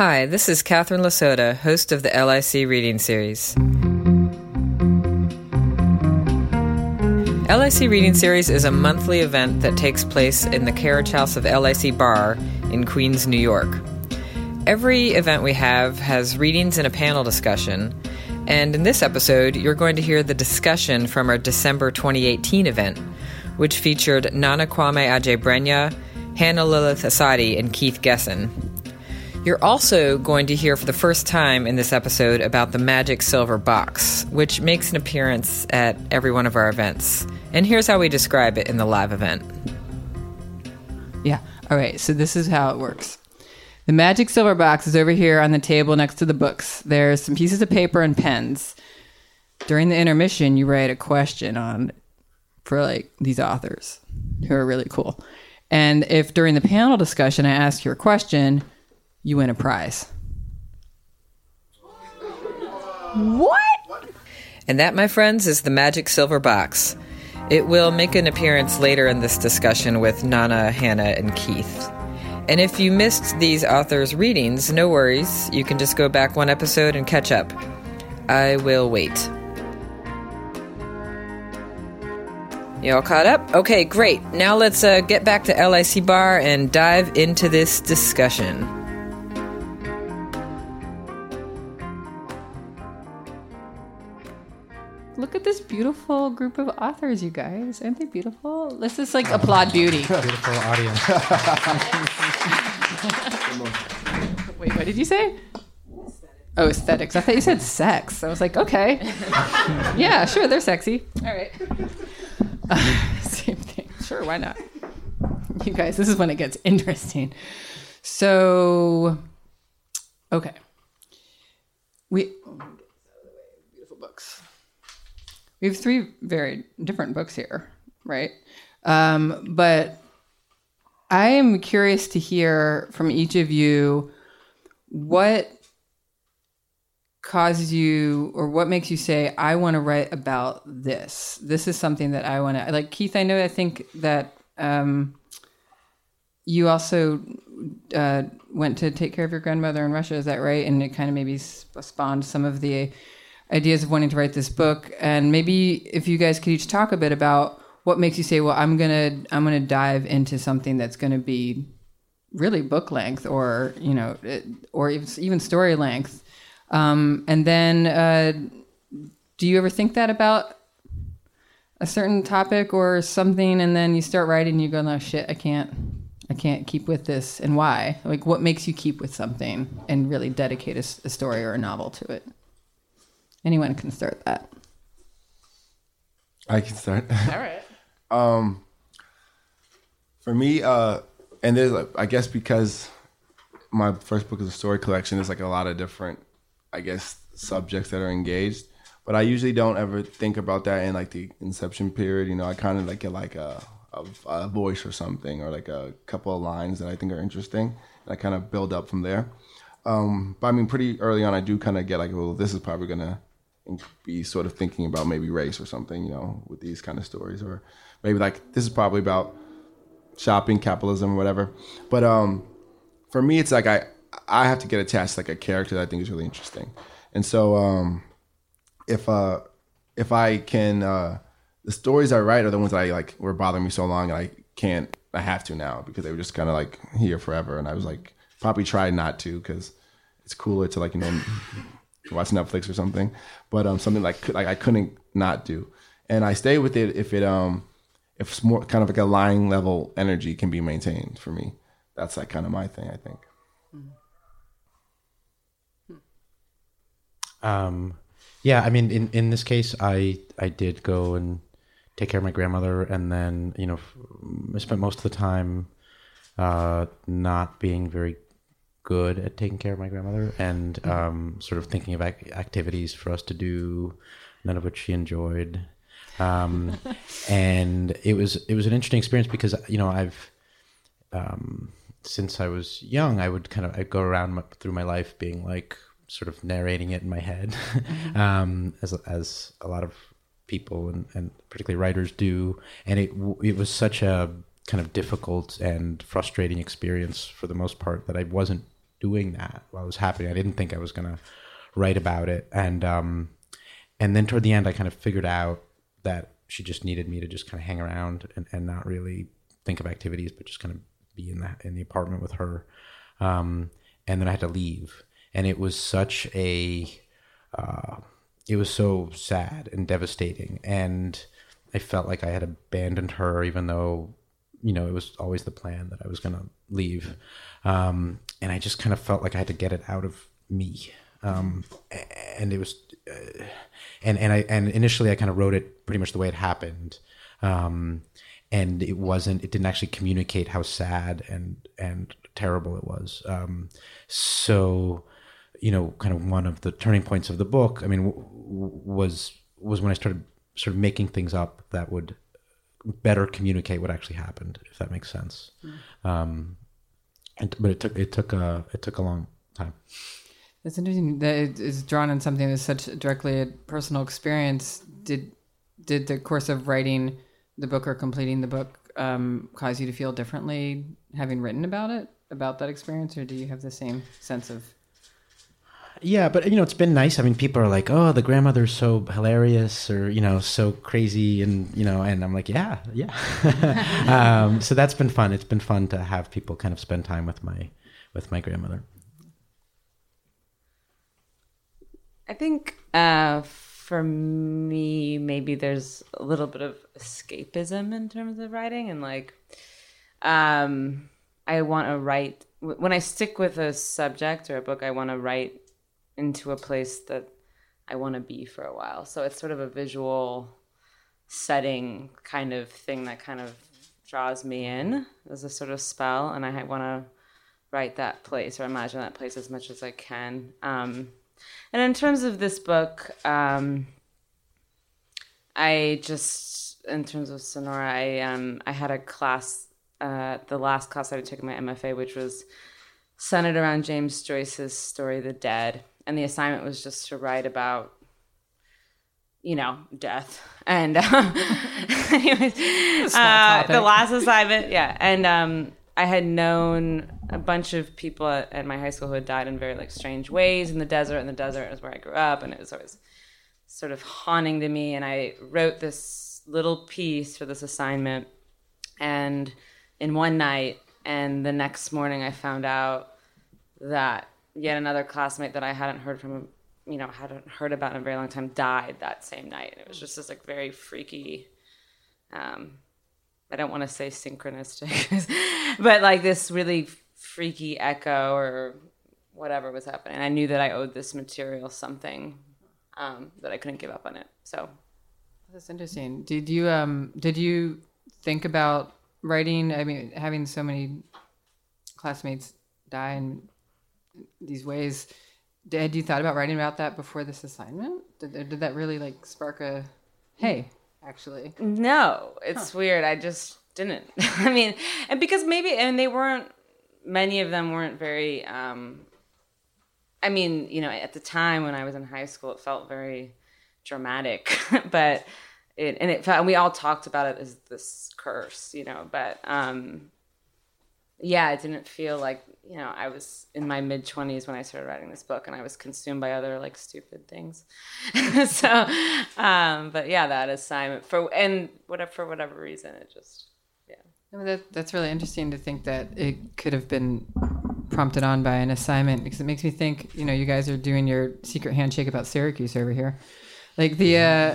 Hi, this is Catherine Lasota, host of the LIC Reading Series. LIC Reading Series is a monthly event that takes place in the Carriage House of LIC Bar in Queens, New York. Every event we have has readings and a panel discussion, and in this episode, you're going to hear the discussion from our December 2018 event, which featured Nana Kwame Adjei-Brenyah, Hannah Lillith Assadi, and Keith Gessen. You're also going to hear for the first time in this episode about the Magic Silver Box, which makes an appearance at every one of our events. And here's how we describe it in the live event. Yeah. All right. So this is how it works. The magic silver box is over here on the table next to the books. There's some pieces of paper and pens. During the intermission, you write a question on for like these authors who are really cool. And if during the panel discussion I ask you a question, you win a prize. What? And that, my friends, is the Magic Silver Box. It will make an appearance later in this discussion with Nana, Hannah, and Keith. And if you missed these authors' readings, no worries. You can just go back one episode and catch up. I will wait. You all caught up? Okay, great. Now let's uh, get back to LIC Bar and dive into this discussion. Look at this beautiful group of authors, you guys. Aren't they beautiful? Let's just like oh, applaud beauty. Beautiful audience. Wait, what did you say? Oh, aesthetics. I thought you said sex. I was like, okay. yeah, sure, they're sexy. All right. same thing. Sure, why not? You guys, this is when it gets interesting. So, okay. We. oh, let me get this out of the way. Beautiful books. We have three very different books here, right? Um, but I am curious to hear from each of you what causes you or what makes you say i want to write about this this is something that i want to like keith i know i think that um, you also uh, went to take care of your grandmother in russia is that right and it kind of maybe spawned some of the ideas of wanting to write this book and maybe if you guys could each talk a bit about what makes you say well i'm gonna i'm gonna dive into something that's gonna be really book length or you know or even story length um, and then, uh, do you ever think that about a certain topic or something, and then you start writing, and you go, "No shit, I can't, I can't keep with this." And why? Like, what makes you keep with something and really dedicate a story or a novel to it? Anyone can start that. I can start. All right. um, for me, uh, and there's, like, I guess, because my first book is a story collection. There's like a lot of different, I guess, subjects that are engaged. But I usually don't ever think about that in like the inception period. You know, I kind of like get like a, a a voice or something, or like a couple of lines that I think are interesting, and I kind of build up from there. Um, but I mean, pretty early on, I do kind of get like, well, this is probably gonna be sort of thinking about maybe race or something, you know, with these kind of stories, or maybe like this is probably about shopping, capitalism, or whatever. But um, for me, it's like I I have to get attached like a character that I think is really interesting, and so um, if uh if I can uh the stories I write are the ones that I like were bothering me so long and I can't I have to now because they were just kind of like here forever and I was like probably try not to because it's cooler to like you know watch Netflix or something but um something like like I couldn't not do. And I stay with it if it um if it's more kind of like a lying level energy can be maintained for me. That's like kind of my thing I think. Um, yeah, I mean, in, in this case, I I did go and take care of my grandmother, and then you know, I spent most of the time uh, not being very good at taking care of my grandmother, and um, sort of thinking of ac- activities for us to do, none of which she enjoyed. Um, and it was it was an interesting experience because you know I've um, since I was young, I would kind of I go around my, through my life being like sort of narrating it in my head, um, as as a lot of people and, and particularly writers do. And it it was such a kind of difficult and frustrating experience for the most part that I wasn't doing that while it was happening. I didn't think I was gonna write about it, and um, and then toward the end, I kind of figured out that she just needed me to just kind of hang around and, and not really think of activities, but just kind of be in that in the apartment with her. Um, and then I had to leave, and it was such a uh, it was so sad and devastating, and I felt like I had abandoned her, even though you know it was always the plan that I was going to leave, um, and I just kind of felt like I had to get it out of me, um, and it was, uh, and and I and initially I kind of wrote it pretty much the way it happened. Um, and it wasn't it didn't actually communicate how sad and and terrible it was. Um, so you know kind of one of the turning points of the book i mean w- w- was was when i started sort of making things up that would better communicate what actually happened if that makes sense mm. um, and, but it took it took a it took a long time it's interesting that it is drawn on something that's such directly a personal experience did did the course of writing the book or completing the book um, cause you to feel differently having written about it, about that experience, or do you have the same sense of? Yeah, but you know, it's been nice. I mean, people are like, "Oh, the grandmother's so hilarious," or you know, so crazy, and you know, and I'm like, "Yeah, yeah." um, so that's been fun. It's been fun to have people kind of spend time with my with my grandmother. I think uh, for me, maybe there's a little bit of escapism in terms of writing, and like, um, I want to write when I stick with a subject or a book. I want to write into a place that I want to be for a while. So it's sort of a visual setting kind of thing that kind of draws me in as a sort of spell, and I want to write that place or imagine that place as much as I can. Um, and in terms of this book, um, I just, in terms of Sonora, I um, I had a class, uh, the last class I took in my MFA, which was centered around James Joyce's story, The Dead, and the assignment was just to write about you know, death. And uh, anyways, uh, the last assignment, yeah. And um, I had known a bunch of people at, at, my high school who had died in very like strange ways in the desert. And the desert is where I grew up, and it was always sort of haunting to me. And I wrote this little piece for this assignment, and in one night, and the next morning, I found out that yet another classmate that I hadn't heard from, you know, hadn't heard about in a very long time, died that same night. And it was just this like very freaky. Um, I don't want to say synchronistic, but like this really freaky echo or whatever was happening. I knew that I owed this material something um, that I couldn't give up on it. So that's interesting. Did you um did you think about writing? I mean, having so many classmates die in these ways. Had you thought about writing about that before this assignment? Did, did that really like spark a hey? actually. No, it's huh. weird. I just didn't. I mean, and because maybe, and they weren't, many of them weren't very, um, I mean, you know, at the time when I was in high school, it felt very dramatic, but it, and it, felt, and we all talked about it as this curse, you know, but, um, yeah, it didn't feel like you know I was in my mid twenties when I started writing this book, and I was consumed by other like stupid things. so, um, but yeah, that assignment for and whatever for whatever reason, it just yeah. No, that that's really interesting to think that it could have been prompted on by an assignment because it makes me think. You know, you guys are doing your secret handshake about Syracuse over here, like the. Uh,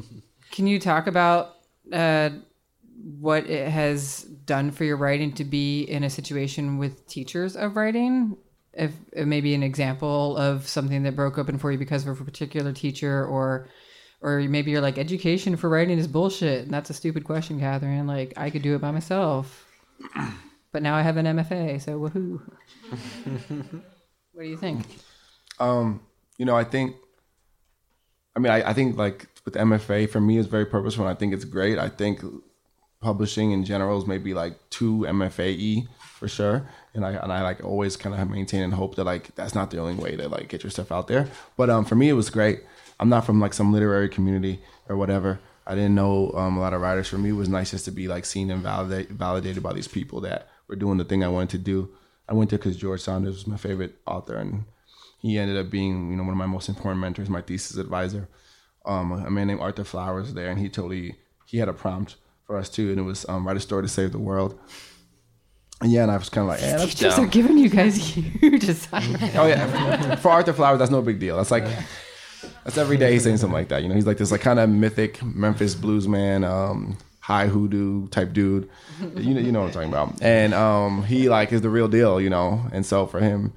can you talk about? Uh, what it has done for your writing to be in a situation with teachers of writing? If, if maybe an example of something that broke open for you because of a particular teacher or or maybe you're like education for writing is bullshit. And that's a stupid question catherine. Like i could do it by myself. But now i have an mfa so woohoo. What do you think? Um you know i think i mean I, I think like with mfa for me is very purposeful and i think it's great. I think publishing in general is maybe like two MFAE for sure. And I and I like always kind of maintain and hope that like that's not the only way to like get your stuff out there. But um, for me, it was great. I'm not from like some literary community or whatever. I didn't know um, a lot of writers. For me, it was nice just to be like seen and validate, validated by these people that were doing the thing I wanted to do. I went there because George Saunders was my favorite author, and he ended up being you know one of my most important mentors, my thesis advisor. Um, a man named Arthur Flowers there, and he totally he had a prompt for us too, and it was um, write a story to save the world. And yeah, and I was kind of like, yeah, that's Teachers are giving you guys huge assignments. Oh yeah, for Arthur Flowers, that's no big deal. That's like that's every day he's saying something like that. You know, he's like this like kind of mythic Memphis blues man, um, high hoodoo type dude. You know, you know what I'm talking about. And um, he like is the real deal. You know, and so for him,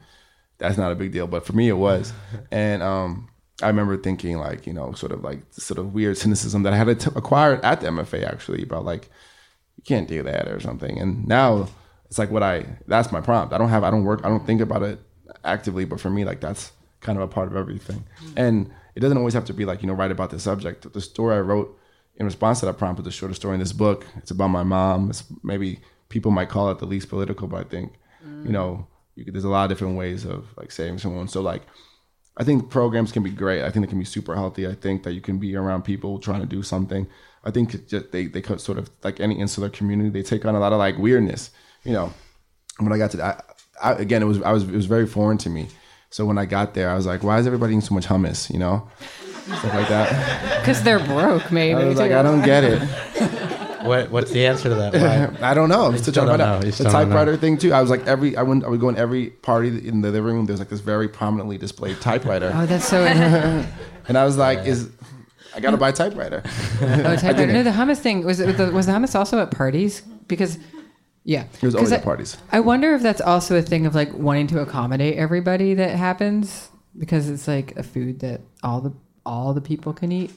that's not a big deal, but for me it was. And um, I remember thinking like you know sort of like sort of weird cynicism that I had to acquire at the MFA actually about like you can't do that or something. And now it's like what I that's my prompt. I don't have I don't work I don't think about it actively, but for me like that's kind of a part of everything. Mm-hmm. And it doesn't always have to be like you know write about the subject. The story I wrote in response to that prompt was the shortest story in this book. It's about my mom. It's maybe people might call it the least political, but I think mm. you know you could, there's a lot of different ways of like saving someone. So like I think programs can be great. I think they can be super healthy. I think that you can be around people trying to do something. I think just, they they could sort of like any insular community, they take on a lot of like weirdness. You know, when I got to I, I, again, it was I was it was very foreign to me. So when I got there, I was like, why is everybody eating so much hummus? You know, stuff like that. Because they're broke, maybe. I was like. I don't get it. What, what's the answer to that? Why? I don't know. I'm still still trying to find out. The don't know. typewriter thing too. I was like every I went I would go in every party in the living room. There's like this very prominently displayed typewriter, Oh, that's so. and I was like, is I gotta buy a typewriter. Oh, typewriter. No, the hummus thing was it the, was the hummus also at parties because yeah, It was 'Cause always I, at parties. I wonder if that's also a thing of like wanting to accommodate everybody that happens because it's like a food that all the all the people can eat.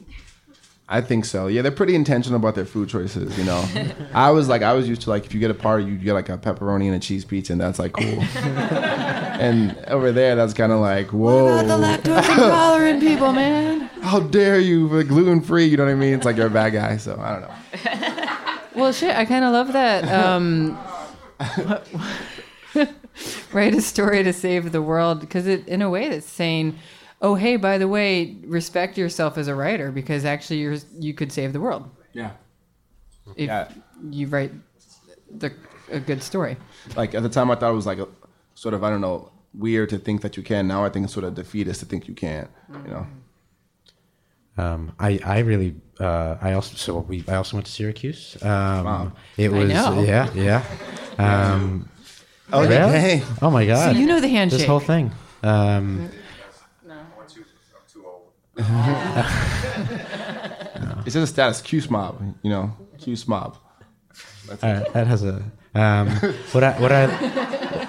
I think so. Yeah, they're pretty intentional about their food choices. You know, I was like, I was used to like, if you get a party, you get like a pepperoni and a cheese pizza, and that's like cool. and over there, that's kind of like, whoa, What about the lactose intolerant people, man. how dare you? Like gluten free, you know what I mean? It's like you're a bad guy. So I don't know. Well, shit, I kind of love that. Um, write a story to save the world because it, in a way, that's saying, "Oh, hey, by the way, respect yourself as a writer because actually, you're you could save the world Yeah. if Yeah. you write the a good story." Like at the time, I thought it was like a sort of I don't know weird to think that you can. Now I think it's sort of defeatist to think you can't. You know. Um, I I really uh, I also so we I also went to Syracuse. Um, Wow. It was know. yeah yeah. Um, Oh, really? hey. Oh my god! So you know the handshake. This whole thing. Um, It's just a status. Q mob. You know, Q mob. uh, that has a um, what I what I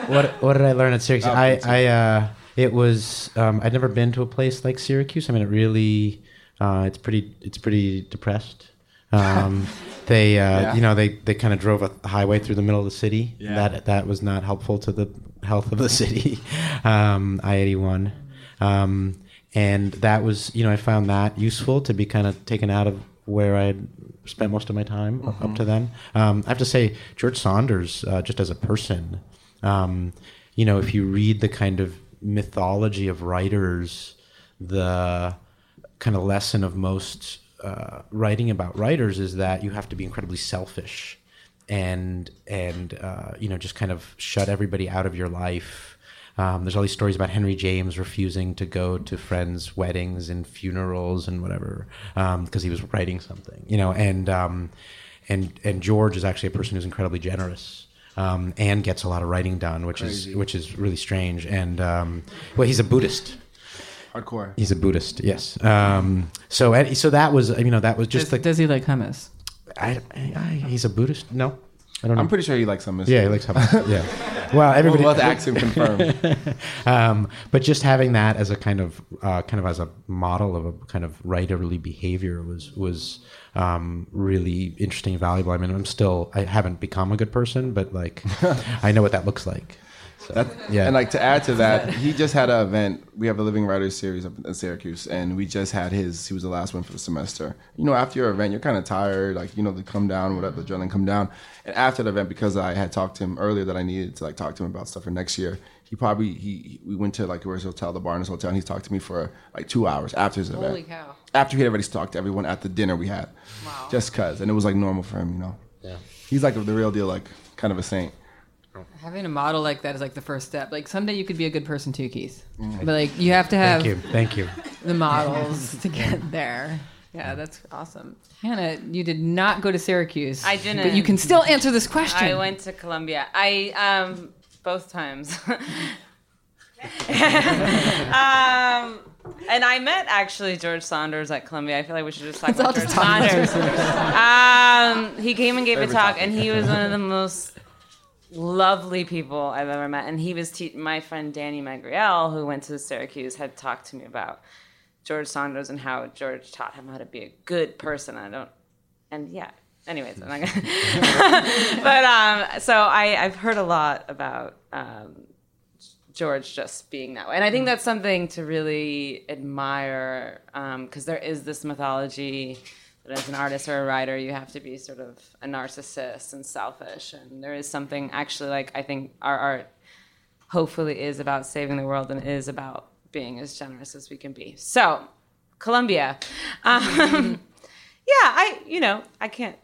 what what did I learn at Syracuse? Oh, I. I uh, it was um, I'd never been to a place like Syracuse. I mean, it really uh, it's pretty it's pretty depressed. Um, they uh, Yeah. you know they they kind of drove a highway through the middle of the city. Yeah. That that was not helpful to the health of the city. Um, I eighty one. Um, and that was, you know, I found that useful to be kind of taken out of where I had spent most of my time up- up to then. Um, I have to say, George Saunders, uh, just as a person, um, you know, if you read the kind of mythology of writers, the kind of lesson of most uh, writing about writers is that you have to be incredibly selfish and and uh, you know just kind of shut everybody out of your life. Um, there's all these stories about Henry James refusing to go to friends' weddings and funerals and whatever because he was writing something, you know. And um, and and George is actually a person who's incredibly generous um, and gets a lot of writing done, which is which is really strange. And um, well, he's a Buddhist. Hardcore. He's a Buddhist, yes. Um, so so that was you know that was just Does, the does he like hummus? I, I, I- he's a Buddhist. No, I don't know. I'm pretty sure he likes some. yeah, he likes hummus. yeah. Well, everybody. We'll, we'll have to ask him confirm. um, but just having that as a kind of uh, kind of as a model of a kind of writerly behavior was was um, really interesting and valuable. I mean, I'm still I haven't become a good person, but like I know what that looks like. So, That, yeah. And like to add to that, he just had an event. We have a Living Writers series up in Syracuse, and we just had his. He was the last one for the semester. You know, after your event, you're kind of tired. Like you know, the come down, whatever, the adrenaline come down. And after the event, because I had talked to him earlier that I needed to like talk to him about stuff for next year, he probably he we went to like where's his hotel, the Barnes Hotel, and he talked to me for like two hours after his event. Holy cow. After he had already talked to everyone at the dinner we had, wow. just cause, and it was like normal for him, you know. Yeah. He's like the real deal, like kind of a saint. Having a model like that is like the first step. Like someday you could be a good person too, Keith. But like you have to have Thank you. Thank you. the models to get there. Yeah, that's awesome. Hannah, you did not go to Syracuse. I didn't. But you can still answer this question. I went to Columbia. I um both times. um, and I met actually George Saunders at Columbia. I feel like we should just talk about all George just talk about Saunders. um, he came and gave a talk, topic. and he was one of the most lovely people I've ever met. And he was te- my friend Danny Magriel, who went to Syracuse, had talked to me about George Saunders and how George taught him how to be a good person. I don't, and yeah. Anyways, I'm not gonna. but um, so I I've heard a lot about um, George just being that way, and I think that's something to really admire because there is this mythology that as an artist or a writer you have to be sort of a narcissist and selfish, and there is something actually like I think our art hopefully is about saving the world and is about being as generous as we can be. So, Columbia. Um, yeah, I, you know, I can't,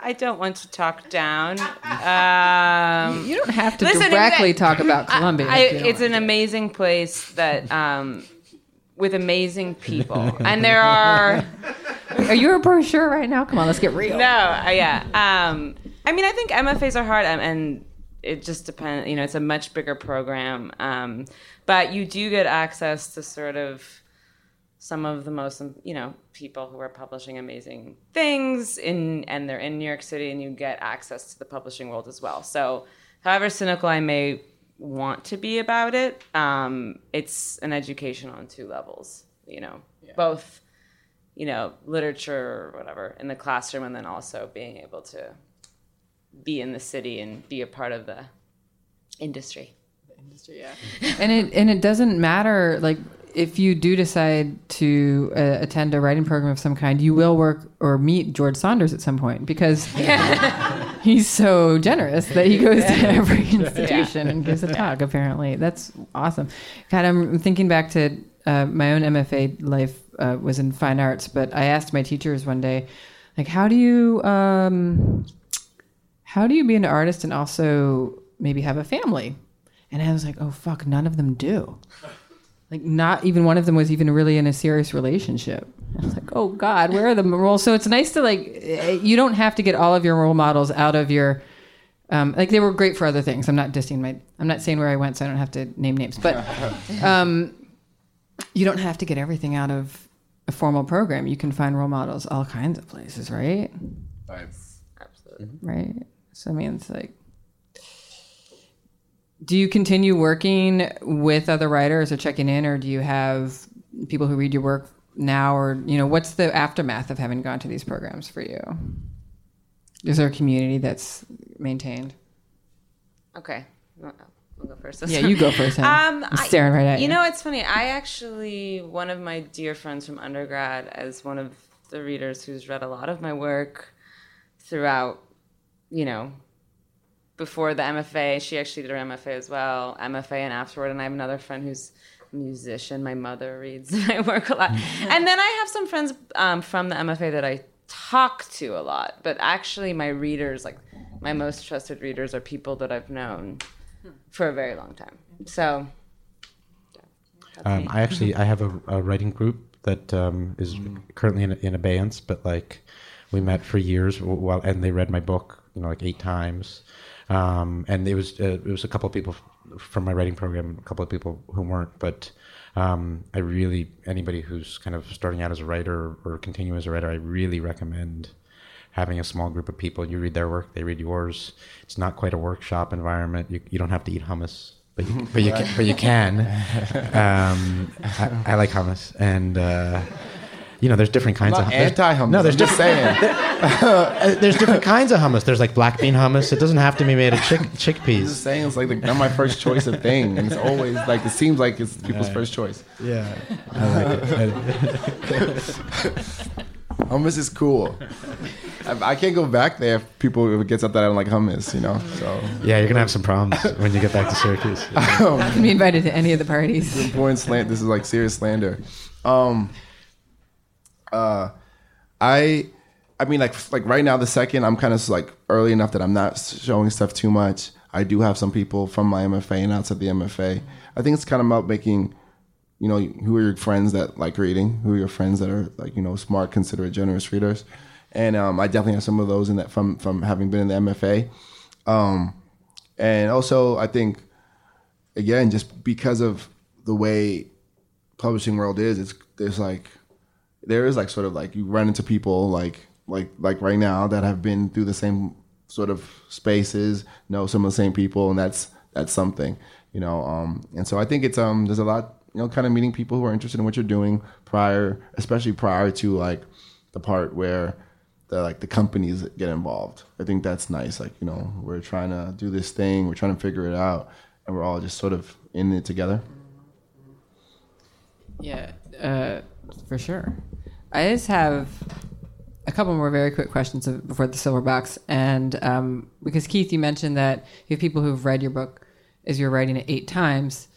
I don't want to talk down. Um, you don't have to Listen, directly talk about Columbia. I, if it's an amazing place that, um, with amazing people. and there are. Are you a brochure right now? Come on, let's get real. no, uh, yeah. Um, I mean, I think MFAs are hard, and, and it just depends. You know, it's a much bigger program, um, but you do get access to sort of some of the most, you know, people who are publishing amazing things in, and they're in New York City, and you get access to the publishing world as well. So, however cynical I may want to be about it, um, it's an education on two levels. You know, both you know, literature or whatever in the classroom, and then also being able to be in the city and be a part of the industry. The industry, yeah. and it and it doesn't matter like if you do decide to uh, attend a writing program of some kind you will work or meet george saunders at some point because he's so generous that he goes to every institution and gives a talk apparently. That's awesome. God i'm thinking back to uh, my own mfa life uh, was in fine arts but i asked my teachers one day like how do you um, how do you be an artist and also maybe have a family? And I was like, oh fuck, none of them do. Like not even one of them was even really in a serious relationship. I was like, oh god, where are the roles? So it's nice to like, eh, you don't have to get all of your role models out of your. Um, like they were great for other things. I'm not dissing my. I'm not saying where I went, so I don't have to name names. But um, you don't have to get everything out of a formal program. You can find role models all kinds of places, right? Right. Absolutely. right? So I mean, it's like, do you continue working with other writers or checking in, or do you have people who read your work now, or you know, what's the aftermath of having gone to these programs for you? Is there a community that's maintained? Okay. I'll I'll go first. Yeah, you go first. Hannah. Um, I'm I- staring right at you. You know, it's funny. I actually, one of my dear friends from undergrad, as one of the readers who's read a lot of my work throughout, you know, before the MFA, she actually did her MFA as well, MFA and afterward. And I have another friend who's a musician. My mother reads my work a lot. and then I have some friends um, from the MFA that I talk to a lot. But actually, my readers, like my most trusted readers, are people that I've known for a very long time. So, Um. I actually I have a, a writing group that um, is currently in, in abeyance, but like we met for years while and they read my book, you know, like eight times. Um, and it was uh, it was a couple of people from my writing program, a couple of people who weren't, but um, I really anybody who's kind of starting out as a writer or continuing as a writer, I really recommend having a small group of people. You read their work, they read yours. It's not quite a workshop environment. You, you don't have to eat hummus, but you, but you can, but you can. Um, I, I like hummus, and uh, you know, there's different kinds I'm of hummus. anti-hummus. No, there's I'm just saying. Uh, there's different kinds of hummus. There's like black bean hummus. It doesn't have to be made of chick, I'm just saying it's like the, not my first choice of thing, and it's always like it seems like it's people's first choice. Yeah, I like it. Hummus is cool. I, I can't go back there if people if it gets up that I don't like hummus, you know. So yeah, you're gonna have some problems when you get back to Syracuse. Not to be invited to any of the parties. important slant. This is like serious slander. Um, uh, I, I mean, like, like right now, the second I'm kind of like early enough that I'm not showing stuff too much. I do have some people from my MFA and outside the MFA. I think it's kind of about making, you know, who are your friends that like reading? Who are your friends that are like, you know, smart, considerate, generous readers? And um, I definitely have some of those in that from from having been in the MFA. Um, and also, I think again, just because of the way publishing world is, it's there's like there is like sort of like you run into people like like like right now that have been through the same sort of spaces, know some of the same people, and that's that's something, you know. Um, and so I think it's um there's a lot you know kind of meeting people who are interested in what you're doing prior, especially prior to like the part where the like the companies get involved. I think that's nice. Like you know we're trying to do this thing, we're trying to figure it out, and we're all just sort of in it together. Yeah, uh, for sure. I just have a couple more very quick questions before the silver box, and um, because Keith, you mentioned that you have people who've read your book as you're writing it eight times.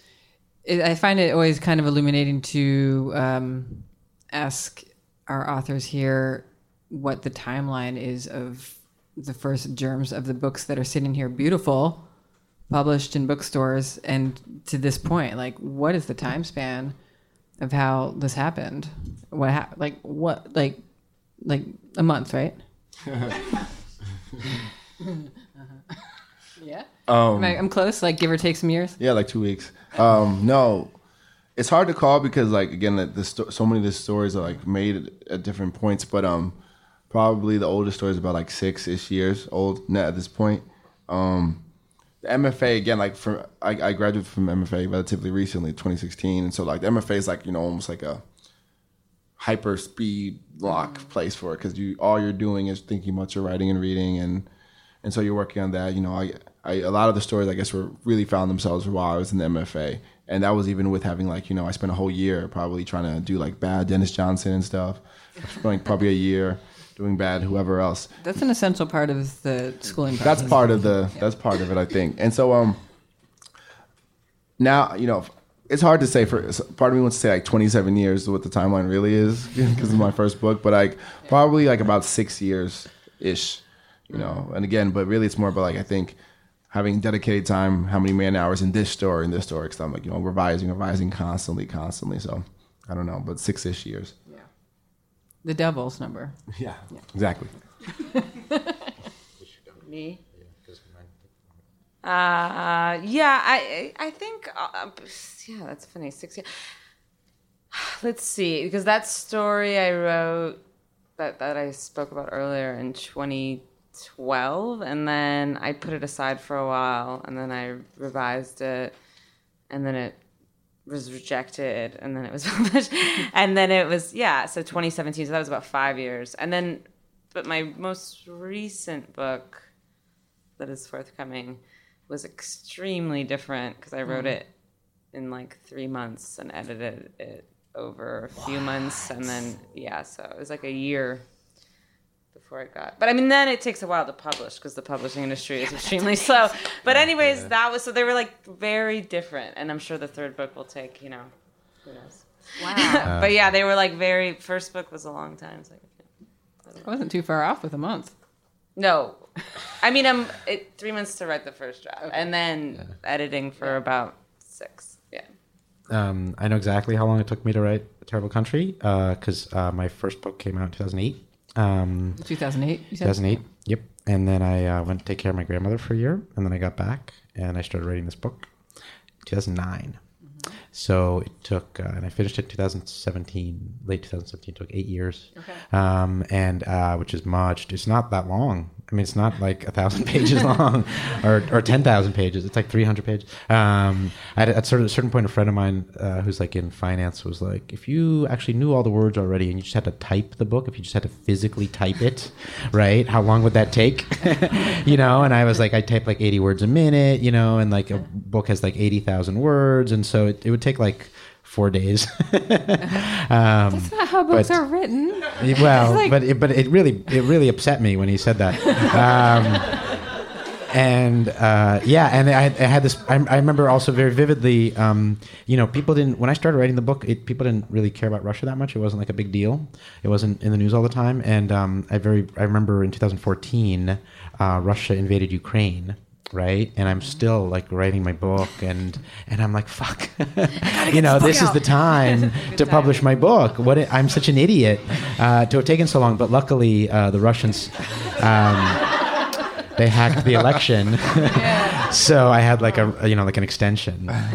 It, I find it always kind of illuminating to um, ask our authors here what the timeline is of the first germs of the books that are sitting here beautiful published in bookstores and to this point like what is the time span of how this happened what hap- like what like like a month right yeah Am I, i'm close like give or take some years Yeah, like two weeks. Um, no, it's hard to call because like again, the, the sto- so many of the stories are like made at different points. But um, probably the oldest story is about like six ish years old now at this point. Um, the MFA again, like for I, I graduated from MFA relatively recently, 2016, and so like the MFA is like you know almost like a hyper speed lock mm-hmm. place for it because you all you're doing is thinking about your writing and reading and and so you're working on that. You know, I, I a lot of the stories I guess were really found themselves while I was in the MFA, and that was even with having like you know I spent a whole year probably trying to do like bad Denis Johnson and stuff, like probably a year doing bad whoever else. that's an essential part of the schooling That's part of the that's part of it I think, and so um now you know it's hard to say for part of me wants to say like 27 years is what the timeline really is because of my first book, but like probably like about six years ish, you know. And again, but really it's more about like I think having dedicated time, how many man hours in this story, in this story, because I'm like you know revising, revising constantly, constantly. So I don't know, but six ish years. The devil's number Yeah, exactly. Me? Uh, yeah, I I I think uh, yeah, that's funny. Six years. Let's see, because that story I wrote that that I spoke about earlier in 2012, and then I put it aside for a while, and then I revised it, and then it was rejected, and then it was published, and then it was yeah. So 2017, so that was about five years, and then, but my most recent book that is forthcoming was extremely different because I wrote mm. it in like three months and edited it over a few months and then yeah so it was like a year before it got but i mean then it takes a while to publish because the publishing industry is extremely slow. but anyways that was so they were like very different and i'm sure the third book will take you know who knows. Wow. But yeah they were like very first book was a long time so i wasn't too far off with a month. No. I mean i'm it, three months to write the first draft and then editing for about six yeah. Um, I know exactly how long it took me to write Terrible Country because uh, my first book came out in 2008. Um, 2008 2008. Yep. And then I uh, went to take care of my grandmother for a year, and then I got back and I started writing this book. 2009. So it took, uh, and I finished it 2017, late 2017. It took eight years, Okay. um, and uh, which is much. It's not that long. I mean, it's not like a thousand pages long, or or ten thousand pages. It's like three hundred pages. Um, at, at sort of a certain point, a friend of mine uh, who's like in finance was like, if you actually knew all the words already and you just had to type the book, if you just had to physically type it, right? How long would that take? you know? And I was like, I type like eighty words a minute, you know, and like a book has like eighty thousand words, and so it, it would take like four days. um, That's not how books but- are written. well, like- but it, but it really it really upset me when he said that. Um, and uh, yeah, and I, I had this. I, I remember also very vividly. Um, you know, people didn't when I started writing the book. It, people didn't really care about Russia that much. It wasn't like a big deal. It wasn't in the news all the time. And um, I very I remember in 2014, uh, Russia invaded Ukraine. Right? And i'm still like writing my book and and i'm like fuck. You know this is the time to publish my book. What i i'm such an idiot uh, to have taken so long but luckily uh, the russians um, they hacked the election. So i had like a you know like an extension. Um,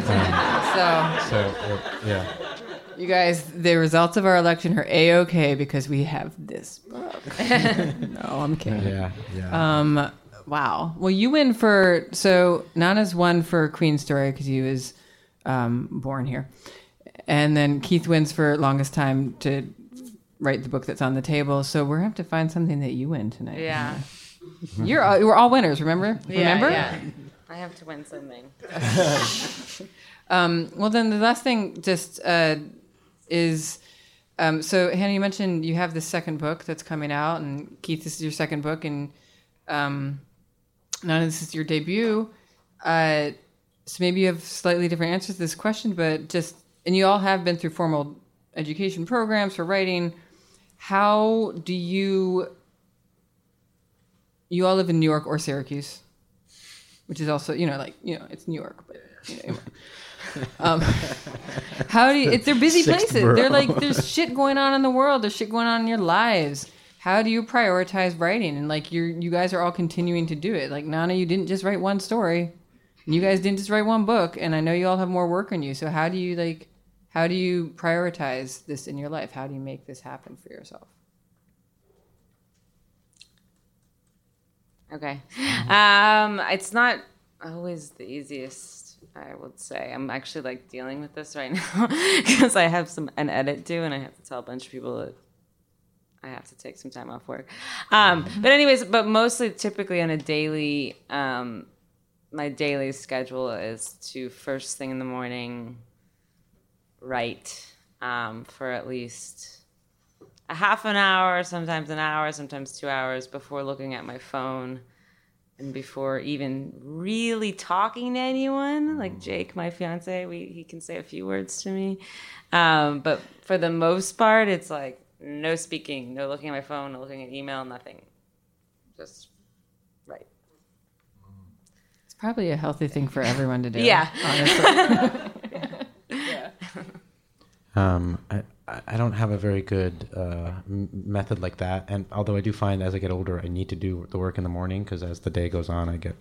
So, so uh, yeah. you guys, the results of our election are a okay because we have this book. no, I'm kidding. yeah yeah. Um, wow. Well, you win for so Nana's won for Queen Story because he was um, born here, and then Keith wins for longest time to write the book that's on the table. So we're gonna have to find something that you win tonight. Yeah. You're all, we're all winners. Remember? Yeah, remember? Yeah. I have to win something. Um, well, then the last thing just uh, is. Um, so, Hannah, you mentioned you have this second book that's coming out, and Keith, this is your second book, and um, Nana, this is your debut. Uh, so maybe you have slightly different answers to this question, but just and you all have been through formal education programs for writing. How do you? You all live in New York or Syracuse, which is also you know like you know it's New York, but you know, um, how do you? It's they're busy Sixth places. They're like there's shit going on in the world. There's shit going on in your lives. How do you prioritize writing? And like you're you guys are all continuing to do it. Like Nana, you didn't just write one story. You guys didn't just write one book. And I know you all have more work on you. So how do you like? How do you prioritize this in your life? How do you make this happen for yourself? Okay. Um, it's not always the easiest, I would say. I'm actually like dealing with this right now because I have some an edit due and I have to tell a bunch of people that I have to take some time off work. Um, but anyways, but mostly typically on a daily um, my daily schedule is to first thing in the morning write um, for at least a half an hour, sometimes an hour, sometimes two hours before looking at my phone and before even really talking to anyone. Like Jake, my fiance, we he can say a few words to me, um, but for the most part, it's like no speaking, no looking at my phone, no looking at email, nothing. Just right. It's probably a healthy thing for everyone to do. Yeah. honestly. Yeah. Um, I, I I don't have a very good uh, m- method like that, and although I do find as I get older, I need to do the work in the morning because as the day goes on, I get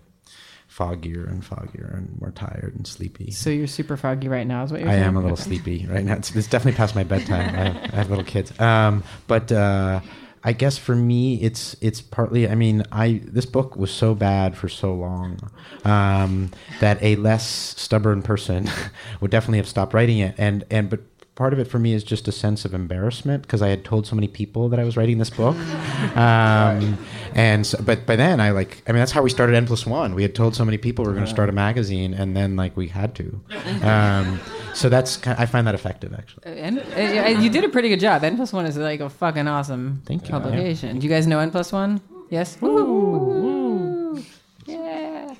foggier and foggier and more tired and sleepy. so you're super foggy right now, is what you're I saying? am a little sleepy right now. It's, it's definitely past my bedtime. I have, I have little kids. Um, but uh, I guess for me, it's it's partly. I mean, I this book was so bad for so long um, that a less stubborn person would definitely have stopped writing it. And and but part of it for me is just a sense of embarrassment because I had told so many people that I was writing this book. Um, and so, but by then I like I mean that's how we started N plus one. We had told so many people we are going to start a magazine, and then like we had to. Um, so that's ki- I find that effective actually. And uh, you did a pretty good job. N plus one is like a fucking awesome Thank you. publication. Do you guys know N plus one? Yes. Woo. Yeah.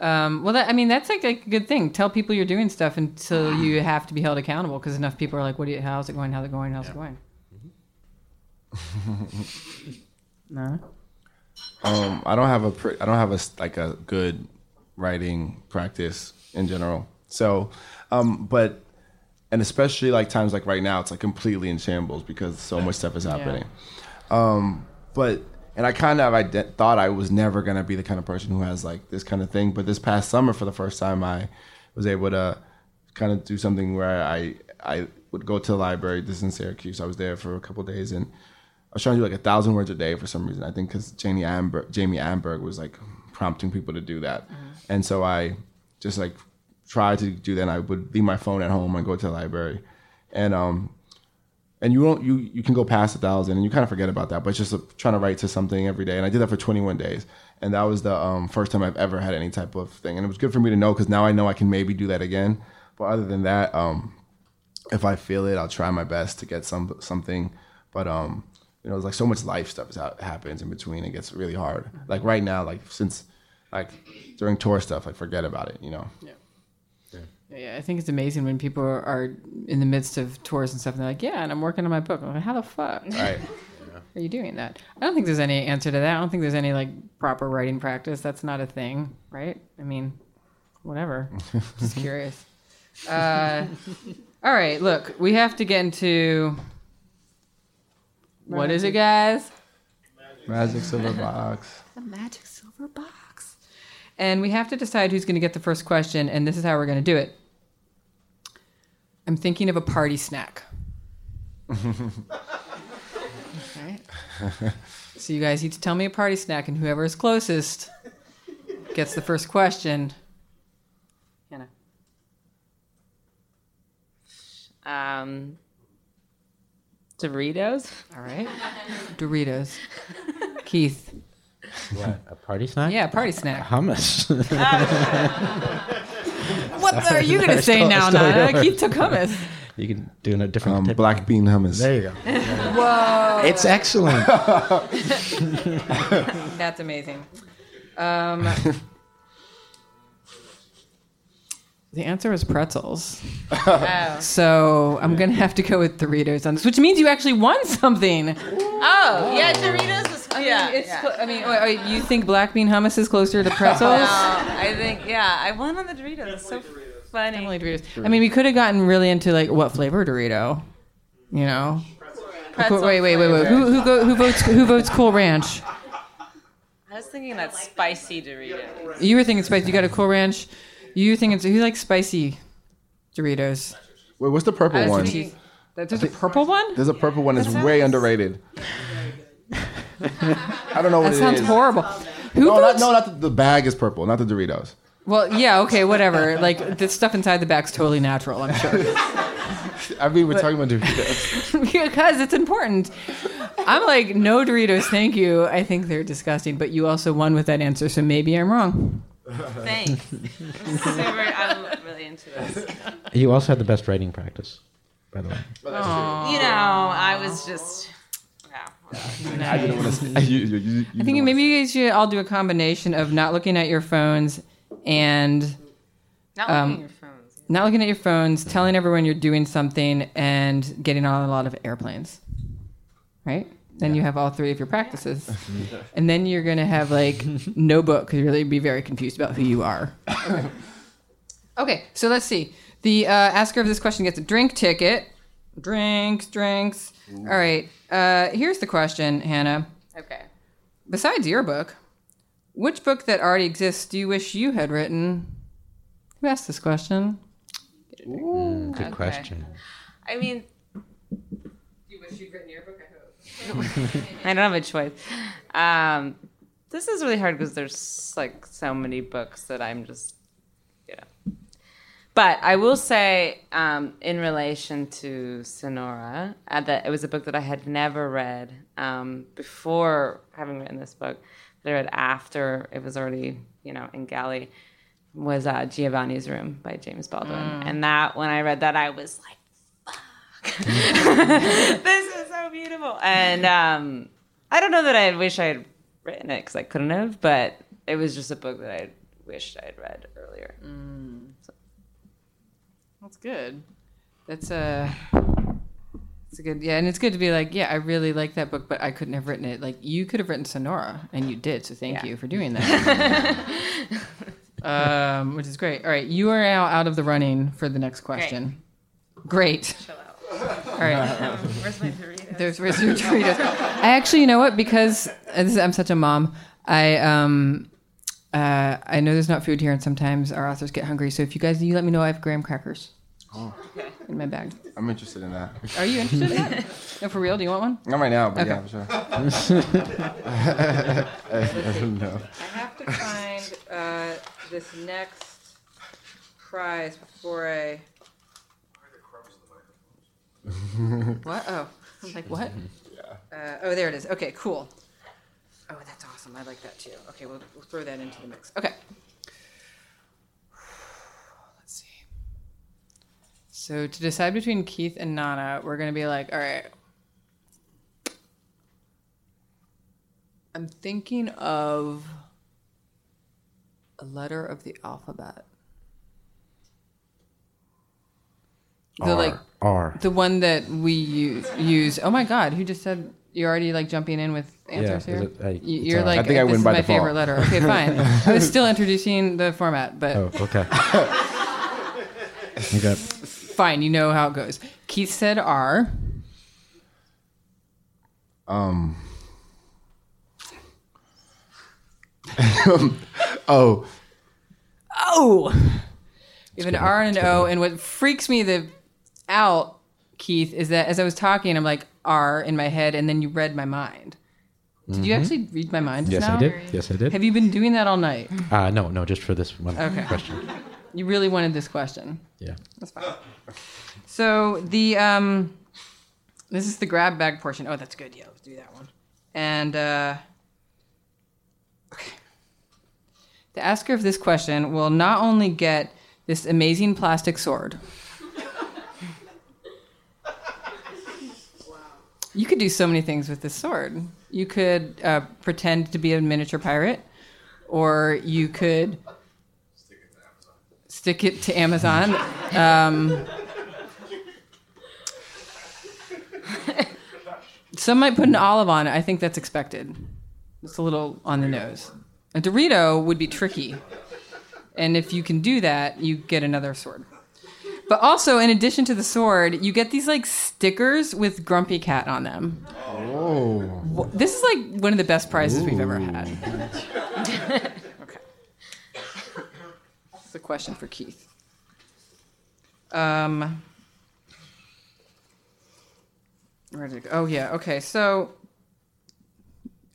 Um, well, that, I mean, that's like a good thing. Tell people you're doing stuff until you have to be held accountable because enough people are like, "What do you? How's it going? How's it going? How's it going?" no. Um, I don't have a I don't have a like a good writing practice in general. So, um, but and especially like times like right now, it's like completely in shambles because so much stuff is happening. Um, but and I kind of I thought I was never gonna be the kind of person who has like this kind of thing. But this past summer, for the first time, I was able to kind of do something where I I would go to the library. This is in Syracuse. I was there for a couple of days and. I was trying to do like a thousand words a day for some reason. I think because Jami Attenberg, Jami Attenberg was like prompting people to do that, and so I just like tried to do that. And I would leave my phone at home and go to the library, and um, and you don't you you can go past a thousand and you kind of forget about that. But just uh, trying to write to something every day, and I did that for 21 days, and that was the um, first time I've ever had any type of thing, and it was good for me to know because now I know I can maybe do that again. But other than that, um, if I feel it, I'll try my best to get some something. But um, you know, there's like so much life stuff is ha- happens in between. It gets really hard. Like right now, like since like during tour stuff, like forget about it. You know. Yeah, Yeah, I think it's amazing when people are in the midst of tours and stuff, and they're like, "Yeah," and I'm working on my book. I'm like, "How the fuck?" Right. are you doing that? I don't think there's any answer to that. I don't think there's any like proper writing practice. That's not a thing, right? I mean, whatever. Just curious. Uh, all right, look, we have to get into what is it, guys? Magic silver box. The magic silver box. And we have to decide who's going to get the first question, and this is how we're going to do it. I'm thinking of a party snack. okay. So you guys need to tell me a party snack, and whoever is closest gets the first question. Hannah. Um, Doritos. All right. Doritos. Keith. What? A party snack? Yeah, a party snack. Hummus. What are you going to say stole- now, I Nana? yours. Keith took hummus. you can do a different Um, type- black bean hummus. There you go. Whoa. It's excellent. That's amazing. Um, the answer is pretzels. Oh. So I'm going to have to go with Doritos on this, which means you actually won something. Oh, yeah, Doritos is. yeah, It's yeah. cl- I mean, wait, wait, you think black bean hummus is closer to pretzels? No, I think yeah, I won on the Doritos. It's so funny. Definitely Doritos. I mean, we could have gotten really into like what flavor Dorito, you know? Pretzel wait, wait, wait, wait. flavor. Who who go, who votes who votes Cool Ranch? I was thinking that spicy Dorito. You were thinking spicy. You got a Cool Ranch. You think it's who likes spicy Doritos? Wait, what's the purple I one? that- There's a purple one. There's a purple one that's way underrated. I don't know what That it sounds is. horrible. Who No, not, votes? no, not the, the bag is purple, not the Doritos. Well, yeah, okay, whatever. Like the stuff inside the bag's totally natural. I'm sure I mean, we're talking about Doritos. because it's important. I'm like, no Doritos, thank you. I think they're disgusting. But you also won with that answer, so maybe I'm wrong. Thanks. Super, I'm really into this. You also had the best writing practice, by the way. You know, I was just. Yeah. I didn't want to. You, you, you, I think maybe you guys should all do a combination of not looking at your phones and Not Um, looking at your phones. not looking at your phones, telling everyone you're doing something, and getting on a lot of airplanes. Right? Then you have all three of your practices. and then you're going to have like no book because you're really be very confused about who you are. Okay. okay, so let's see. The uh, asker of this question gets a drink ticket. Drinks, drinks. All right. Uh, here's the question, Hannah. Okay. Besides your book, which book that already exists do you wish you had written? Who asked this question? Good Okay. question. I mean, do You wish you'd written your book, I don't have a choice. Um, this is really hard because there's like so many books that I'm just, you know. But I will say, um, in relation to Sonora, uh, that it was a book that I had never read um, before having written this book. That I read after it was already, you know, in galley. Was uh, Giovanni's Room by James Baldwin, and that when I read that, I was like, this is so beautiful. And um, I don't know that I wish I had written it because I couldn't have, but it was just a book that I wished I had read earlier. That's good. That's a. It's a good, yeah, and it's good to be like, yeah, I really like that book, but I couldn't have written it. Like you could have written Sonora, and you did, so thank Yeah. you for doing that. um, which is great. All right, you are now out of the running for the next question. Great. All right. Where's my? There's where's your Doritos? I actually, you know what? Because this is, I'm such a mom, I um, uh, I know there's not food here, and sometimes our authors get hungry. So if you guys, you let me know. I have graham crackers Oh. in my bag. I'm interested in that. Are you interested in that? No, for real? Do you want one? Not right now, but Okay. yeah, for sure. I, I don't know. I have to find uh, this next prize before I. what? Oh, I'm like what? Uh, oh, there it is. Okay, cool. Oh, that's awesome. I like that too. Okay, we'll, we'll throw that into the mix. Okay. Let's see. So to decide between Keith and Nana, we're gonna be like, all right. I'm thinking of a letter of the alphabet. R, like R. the one that we use, use. Oh my God! Who just said you're already like jumping in with answers is here. it- I- You- it's You're all right. like, I think I this win is by my default. favorite letter. Okay, fine. I was still introducing the format, but Oh, okay. okay. fine. You know how it goes. Keith said R. Um. oh, Oh, we have an R and an O, and what freaks me the out, Keith, is that as I was talking, I'm like R in my head, and then you read my mind. Did you actually read my mind? Yes, I did. Yes, I did. Have you been doing that all night? Uh, no, no, just for this one Okay. question. You really wanted this question. Yeah. That's fine. So the um, this is the grab bag portion. Oh, that's good. Yeah, let's do that one. And uh, okay. the asker of this question will not only get this amazing plastic sword. You could do so many things with this sword. You could uh, pretend to be a miniature pirate, or you could stick it to Amazon. Um, some might put an olive on it. I think that's expected. It's a little on the nose. A Dorito would be tricky. And if you can do that, you get another sword. But also, in addition to the sword, you get these like stickers with Grumpy Cat on them. Oh. This is like one of the best prizes we've ever had. okay. It's a question for Keith. Um, where did it go? Oh, yeah. Okay. So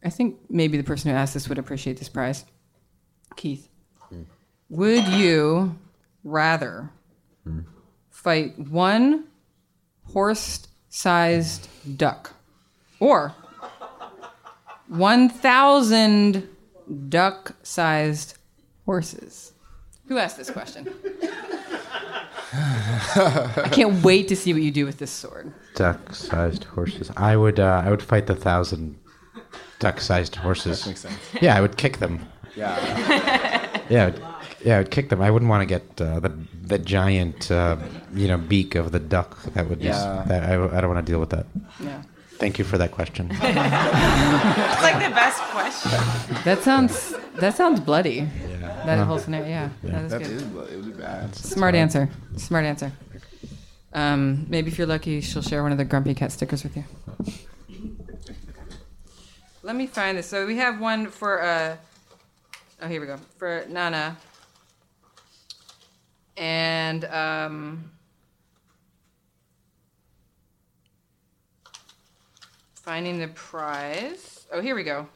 I think maybe the person who asked this would appreciate this prize. Keith, would you rather fight one horse sized duck or 1,000 duck sized horses? Who asked this question? I can't wait to see what you do with this sword. Duck-sized horses. I would. Uh, I would fight the thousand duck-sized horses. makes sense. Yeah, I would kick them. Yeah. Yeah, I would, yeah, I would kick them. I wouldn't want to get uh, the the giant, uh, you know, beak of the duck. That would. Just, Yeah. that I, I don't want to deal with that. Yeah. Thank you for that question. It's like the best question. That sounds that sounds bloody. Yeah. That whole scenario, yeah. That is That good. it would be bad. Smart answer. Smart answer. Um, maybe if you're lucky, she'll share one of the Grumpy Cat stickers with you. Let me find this. So we have one for uh oh here we go for Nana. And um, finding the prize. Oh, here we go.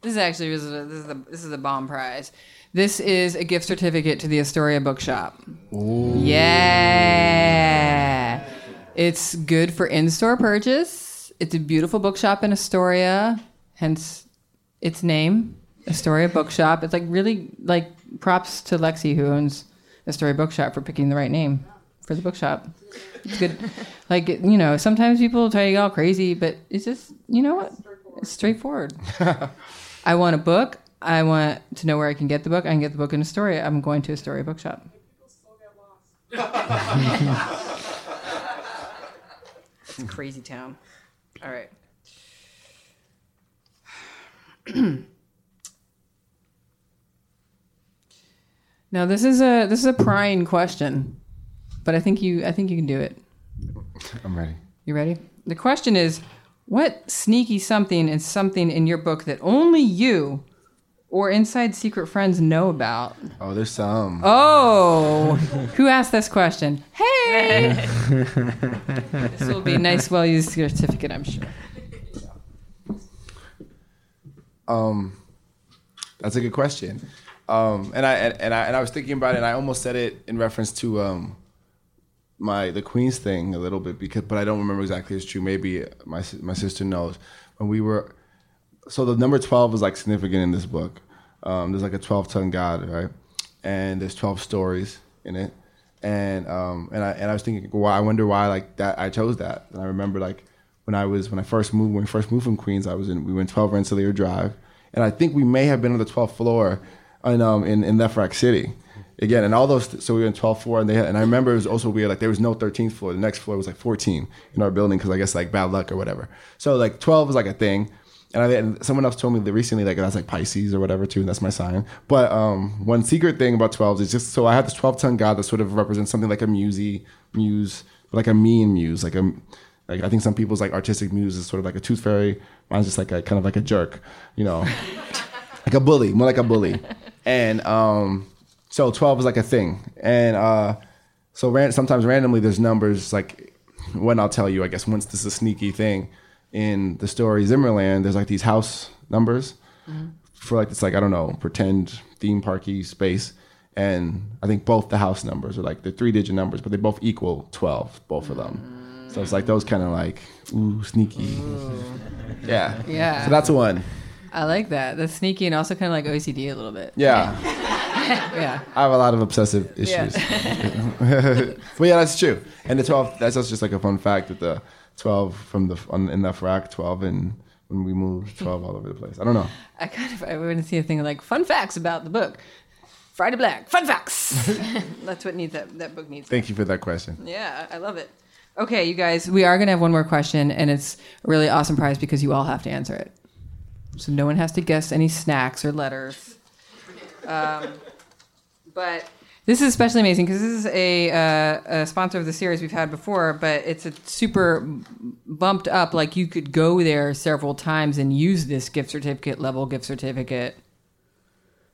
This is actually this is a, this is a, this is a bomb prize. This is a gift certificate to the Astoria Bookshop. Yeah. It's good for in-store purchase. It's a beautiful bookshop in Astoria, hence its name, Astoria Bookshop. It's like really like props to Lexi who owns Astoria Bookshop for picking the right name for the bookshop. It's good. like you know, sometimes people tell you all crazy, but it's just you know what? It's straightforward. I want a book. I want to know where I can get the book. I can get the book in Astoria. I'm going to Astoria Bookshop. It's crazy town. All right. now this is a this is a prying question, but I think you I think you can do it. I'm ready. You ready? The question is, what sneaky something is something in your book that only you or inside secret friends know about? Oh, there's some. Oh, who asked this question? Hey! this will be a nice, well used certificate, I'm sure. Um, that's a good question. Um, and I and, I and I was thinking about it, and I almost said it in reference to um, my the Queens thing a little bit because, but I don't remember exactly. It's true. Maybe my my sister knows when we were. So the number twelve is like significant in this book. Um, there's like a twelve ton God, right? And there's twelve stories in it, and um, and I and I was thinking, well, I wonder why like that I chose that. And I remember like when I was when I first moved when we first moved from Queens, I was in we in 12 Rensselaer Drive, and I think we may have been on the 12th floor in um in, in Lefrak City, again, and all those. So we were in 12th floor, and they had, and I remember it was also weird. Like there was no 13th floor. The next floor was like 14 in our building because I guess like bad luck or whatever. So like 12 was like a thing. And, I, and someone else told me that recently, like that's like Pisces or whatever too, and that's my sign. But um, one secret thing about 12s is just so I have this 12 ton god that sort of represents something like a musey muse, like a mean muse, like a like I think some people's like artistic muse is sort of like a tooth fairy. Mine's just like a kind of like a jerk, you know, like a bully, more like a bully. And um, so 12 is like a thing, and uh, so ran- sometimes randomly there's numbers like when I'll tell you, I guess once this is a sneaky thing in the story Zimmer Land, there's like these house numbers for like this like I don't know pretend theme parky space, and I think both the house numbers are like the three digit numbers, but they both equal twelve, both of them. So it's like those kind of like ooh sneaky, yeah, Yeah. So that's one, I like that. That's sneaky and also kind of like OCD a little bit. yeah. Yeah. I have a lot of obsessive issues, Yeah. but yeah, that's true. And the twelve, that's also just like a fun fact that the twelve from the on, in the rack twelve and when we moved twelve all over the place. I don't know. I kind of I want to see a thing like fun facts about the book. Friday Black, fun facts. That's what needs that that book needs. Thank you for that question. Yeah, I love it. Okay, you guys, we are going to have one more question, and it's a really awesome prize because you all have to answer it. So no one has to guess any snacks or letters. Um, but this is especially amazing because this is a, uh, a sponsor of the series we've had before, but it's a super bumped up. Like you could go there several times and use this gift certificate level gift certificate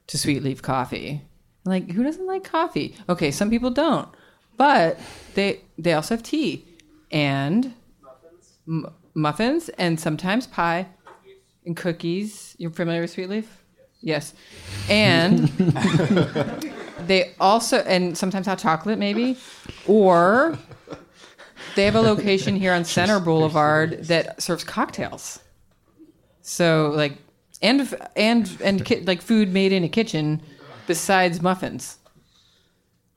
to Sweet Leaf Coffee. Like, who doesn't like coffee? Okay, some people don't, but they they also have tea and muffins, muffins and sometimes pie and cookies. You're familiar with Sweet Leaf? Yes, and they also and sometimes hot chocolate maybe, or they have a location here on Center Boulevard that serves cocktails. So like and and and ki- like food made in a kitchen besides muffins.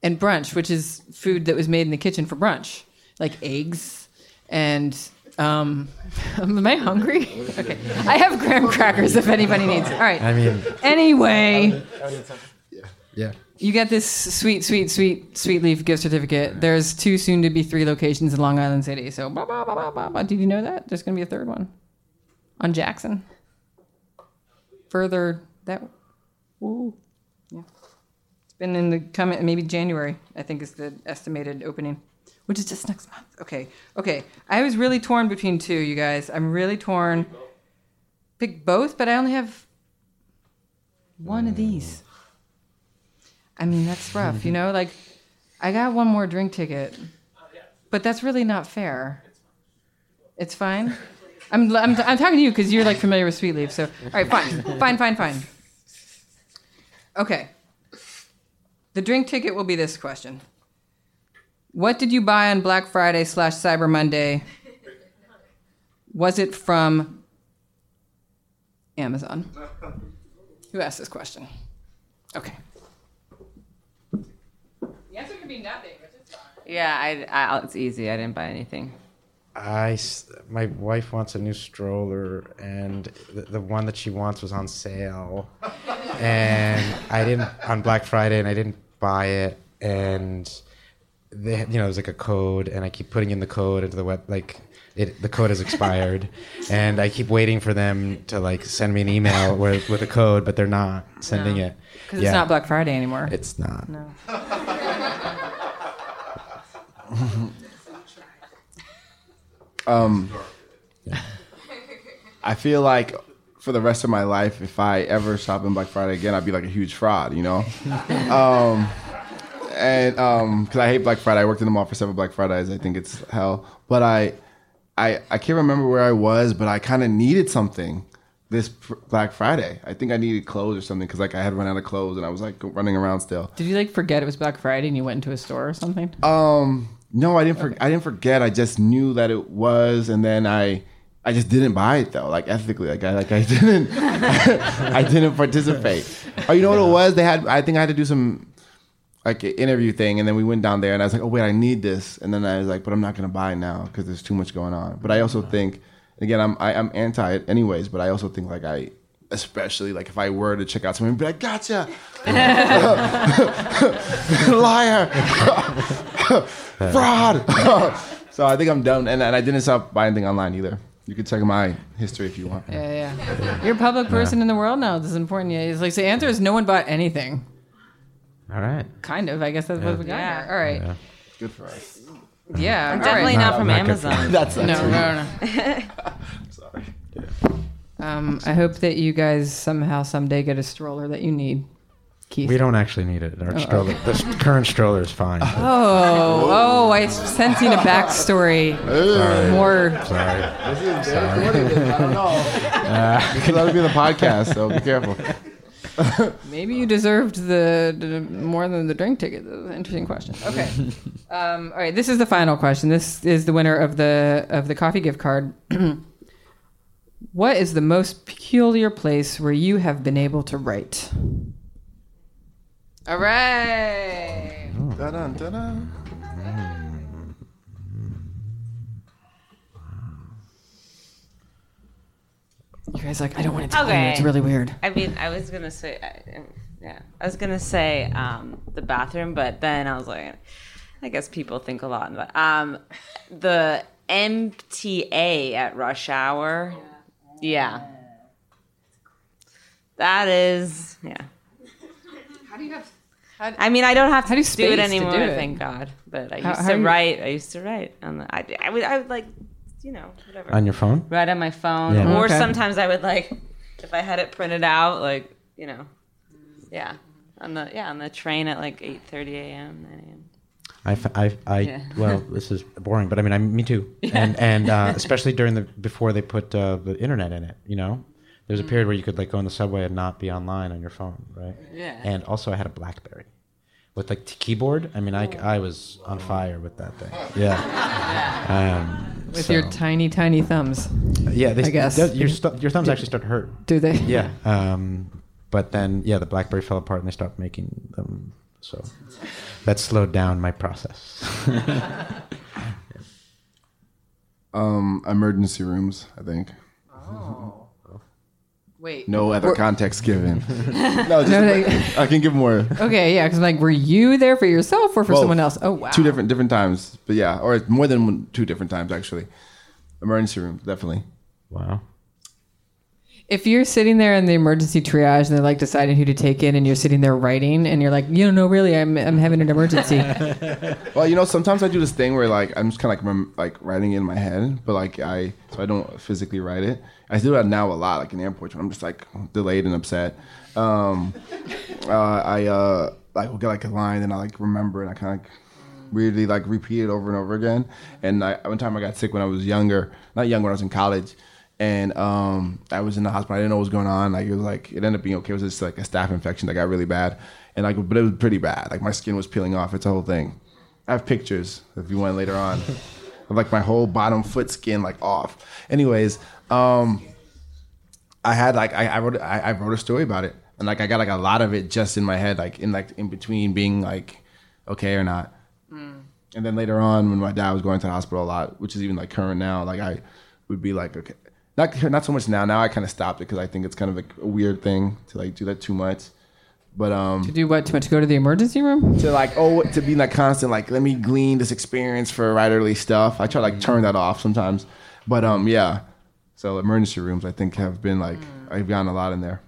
And brunch, which is food that was made in the kitchen for brunch, like eggs and um am I hungry? Okay. I have graham crackers if anybody needs. All right. I mean, Anyway, yeah. you get this sweet, sweet, sweet, sweet leaf gift certificate. There's two, soon to be three locations in Long Island City. So, blah, blah, blah, blah, blah, blah. did you know that? There's going to be a third one on Jackson. Further, that, ooh, yeah. It's been in the comment, maybe January, I think is the estimated opening, which is just next month. Okay, okay. I was really torn between two, you guys. I'm really torn. Pick both, but I only have one of these. I mean, that's rough, you know? Like, I got one more drink ticket, but that's really not fair. It's fine. I'm, I'm, I'm talking to you because you're like familiar with Sweet Leaf. So, all right, fine. Fine, fine, fine. Okay. The drink ticket will be this question What did you buy on Black Friday slash Cyber Monday? Was it from Amazon? Who asked this question? Okay. The answer could be nothing, which is fine. Yeah, I, I, it's easy. I didn't buy anything. I, s- my wife wants a new stroller, and the, the one that she wants was on sale, and I didn't on Black Friday, and I didn't buy it, and they, you know, there's like a code, and I keep putting in the code into the web, like it, the code has expired, and I keep waiting for them to like send me an email with with a code, but they're not sending No. it Because it's not Black Friday anymore. It's not. no. I feel like for the rest of my life, if I ever shop in Black Friday again, I'd be like a huge fraud, you know. um, and um, because I hate Black Friday, I worked in the mall for several Black Fridays. I think it's hell, but I, I, I can't remember where I was, but I kind of needed something this pr- Black Friday. I think I needed clothes or something because like I had run out of clothes and I was like running around still. Did you like forget it was Black Friday and you went into a store or something? Um, no, I didn't. For, I didn't forget. I just knew that it was, and then I, I just didn't buy it though. Like ethically, like I, like I didn't, I didn't participate. Oh, you know what it was? They had. I think I had to do some, like an interview thing, and then we went down there, and I was like, oh wait, I need this, and then I was like, but I'm not gonna buy now because there's too much going on. But I also uh-huh. think, again, I'm I, I'm anti it anyways, but I also think like I especially like if I were to check out someone, be like, "Gotcha, liar, fraud." so I think I'm done, and, and I didn't stop buying anything online either. You can check my history if you want. Yeah, yeah. You're a public person in the world now. This is important. Yeah, it's like so. Answer is no one bought anything. All right. Kind of. I guess that's what we got. Yeah. All right. Yeah. Good for us. Yeah. all Definitely right. not from Not Amazon. That's No, no, no. no. Sorry. Um, I hope that you guys somehow someday get a stroller that you need, Keith. We don't actually need it. Our stroller, the current stroller is fine. Oh, oh! I'm sensing a backstory. Sorry. More. Sorry. I don't know. Because I would be the podcast, so be careful. Maybe you deserved the, the more than the drink ticket. Interesting question. Okay. um, all right. This is the final question. This is the winner of the of the coffee gift card. what is the most peculiar place where you have been able to write? All right. Dun-dun, dun-dun. You guys like I don't want to tell you. Okay. It's really weird. I mean, I was gonna say, I- yeah, I was gonna say um, the bathroom, but then I was like, I guess people think a lot. But um, the MTA at rush hour, yeah, that is, yeah. How do you have? I mean, I don't have to How do you do it space to anymore, do it? thank God. But I used how to are you- write. I used to write on the. I, I would. I would like, you know, whatever. On your phone? Right on my phone, Yeah. or Okay. sometimes I would like, if I had it printed out, like you know, yeah, on the yeah on the train at like eight thirty a.m. 9 a.m. I I Yeah. well, this is boring, but I mean, I, me too. And and uh, especially during the before they put uh, the internet in it, you know, there's a period where you could like go on the subway and not be online on your phone, right? Yeah. And also, I had a BlackBerry with like the keyboard. I mean, I, I was on fire with that thing. Yeah. Um, With so- your tiny, tiny thumbs. yeah, they, I guess. th- your stu- your thumbs actually start to hurt. Do they? Yeah. Um, but then, yeah, the BlackBerry fell apart and they stopped making them. So that slowed down my process. Um, emergency rooms, I think. Wait. No other Were- context given. no, just, No, they- I can give more. Okay, yeah, because like, were you there for yourself or for Both. someone else? Oh wow. Two different different times, but yeah, or more than one, two different times actually. Emergency room, definitely. wow. If you're sitting there in the emergency triage and they're like deciding who to take in, and you're sitting there writing, and you're like, you don't know, really, I'm I'm having an emergency. Well, you know, sometimes I do this thing where like I'm just kind of like rem- like writing in my head, but like I so I don't physically write it. I do that now a lot, like in airports when I'm just like delayed and upset. Um, uh, I uh, like will get like a line and I like remember and I kind of like weirdly like repeat it over and over again. And I, one time I got sick when I was younger, not young when I was in college. And um, I was in the hospital. I didn't know what was going on. Like it was like it ended up being okay. It was just like a staph infection that got really bad, and like but it was pretty bad. Like my skin was peeling off. It's a whole thing. I have pictures if you want later on of like my whole bottom foot skin like off. Anyways, um, I had like I, I wrote I, I wrote a story about it, and like I got like a lot of it just in my head, like in like in between being like okay or not. And then later on, when my dad was going to the hospital a lot, which is even like current now, like I would be like okay, not not so much now. Now I kind of stopped it because I think it's kind of like a weird thing to like do that too much. But um, to do what? Too much? Go to the emergency room? to like oh to be like constant like let me glean this experience for writerly stuff i try to like turn that off sometimes but um yeah so emergency rooms i think have been like i've gotten a lot in there.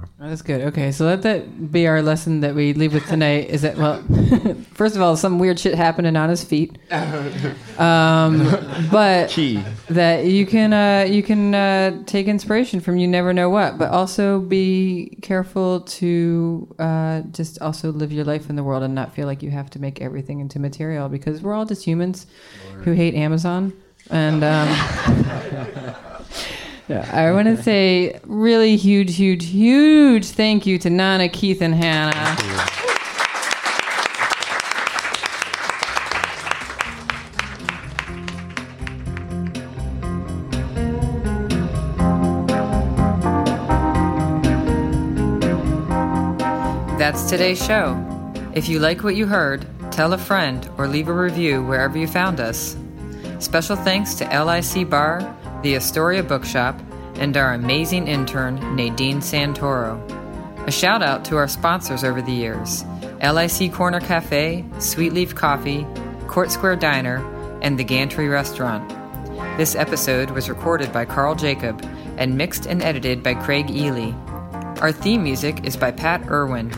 Oh, that's good. Okay, so let that be our lesson that we leave with tonight. Is that well, first of all, some weird shit happening on his feet, um, but key. that you can uh, you can uh, take inspiration from you never know what, but also be careful to uh, just also live your life in the world and not feel like you have to make everything into material because we're all just humans who hate Amazon and. Um, Yeah, I want to say really huge, huge, huge thank you to Nana, Keith, and Hannah. That's today's show. If you like what you heard, tell a friend or leave a review wherever you found us. Special thanks to LIC Bar, the Astoria Bookshop, and our amazing intern, Nadine Santoro. A shout out to our sponsors over the years LIC Corner Cafe, Sweet Leaf Coffee, Court Square Diner, and the Gantry Restaurant. This episode was recorded by Carl Jacob and mixed and edited by Craig Ely. Our theme music is by Pat Irwin.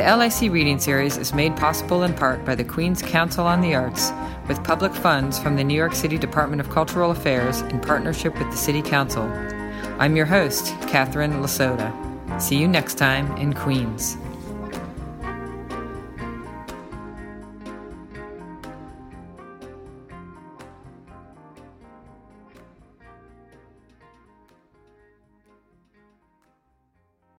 The LIC Reading Series is made possible in part by the Queen's Council on the Arts with public funds from the New York City Department of Cultural Affairs in partnership with the City Council. I'm your host, Catherine LaSota. See you next time in Queens.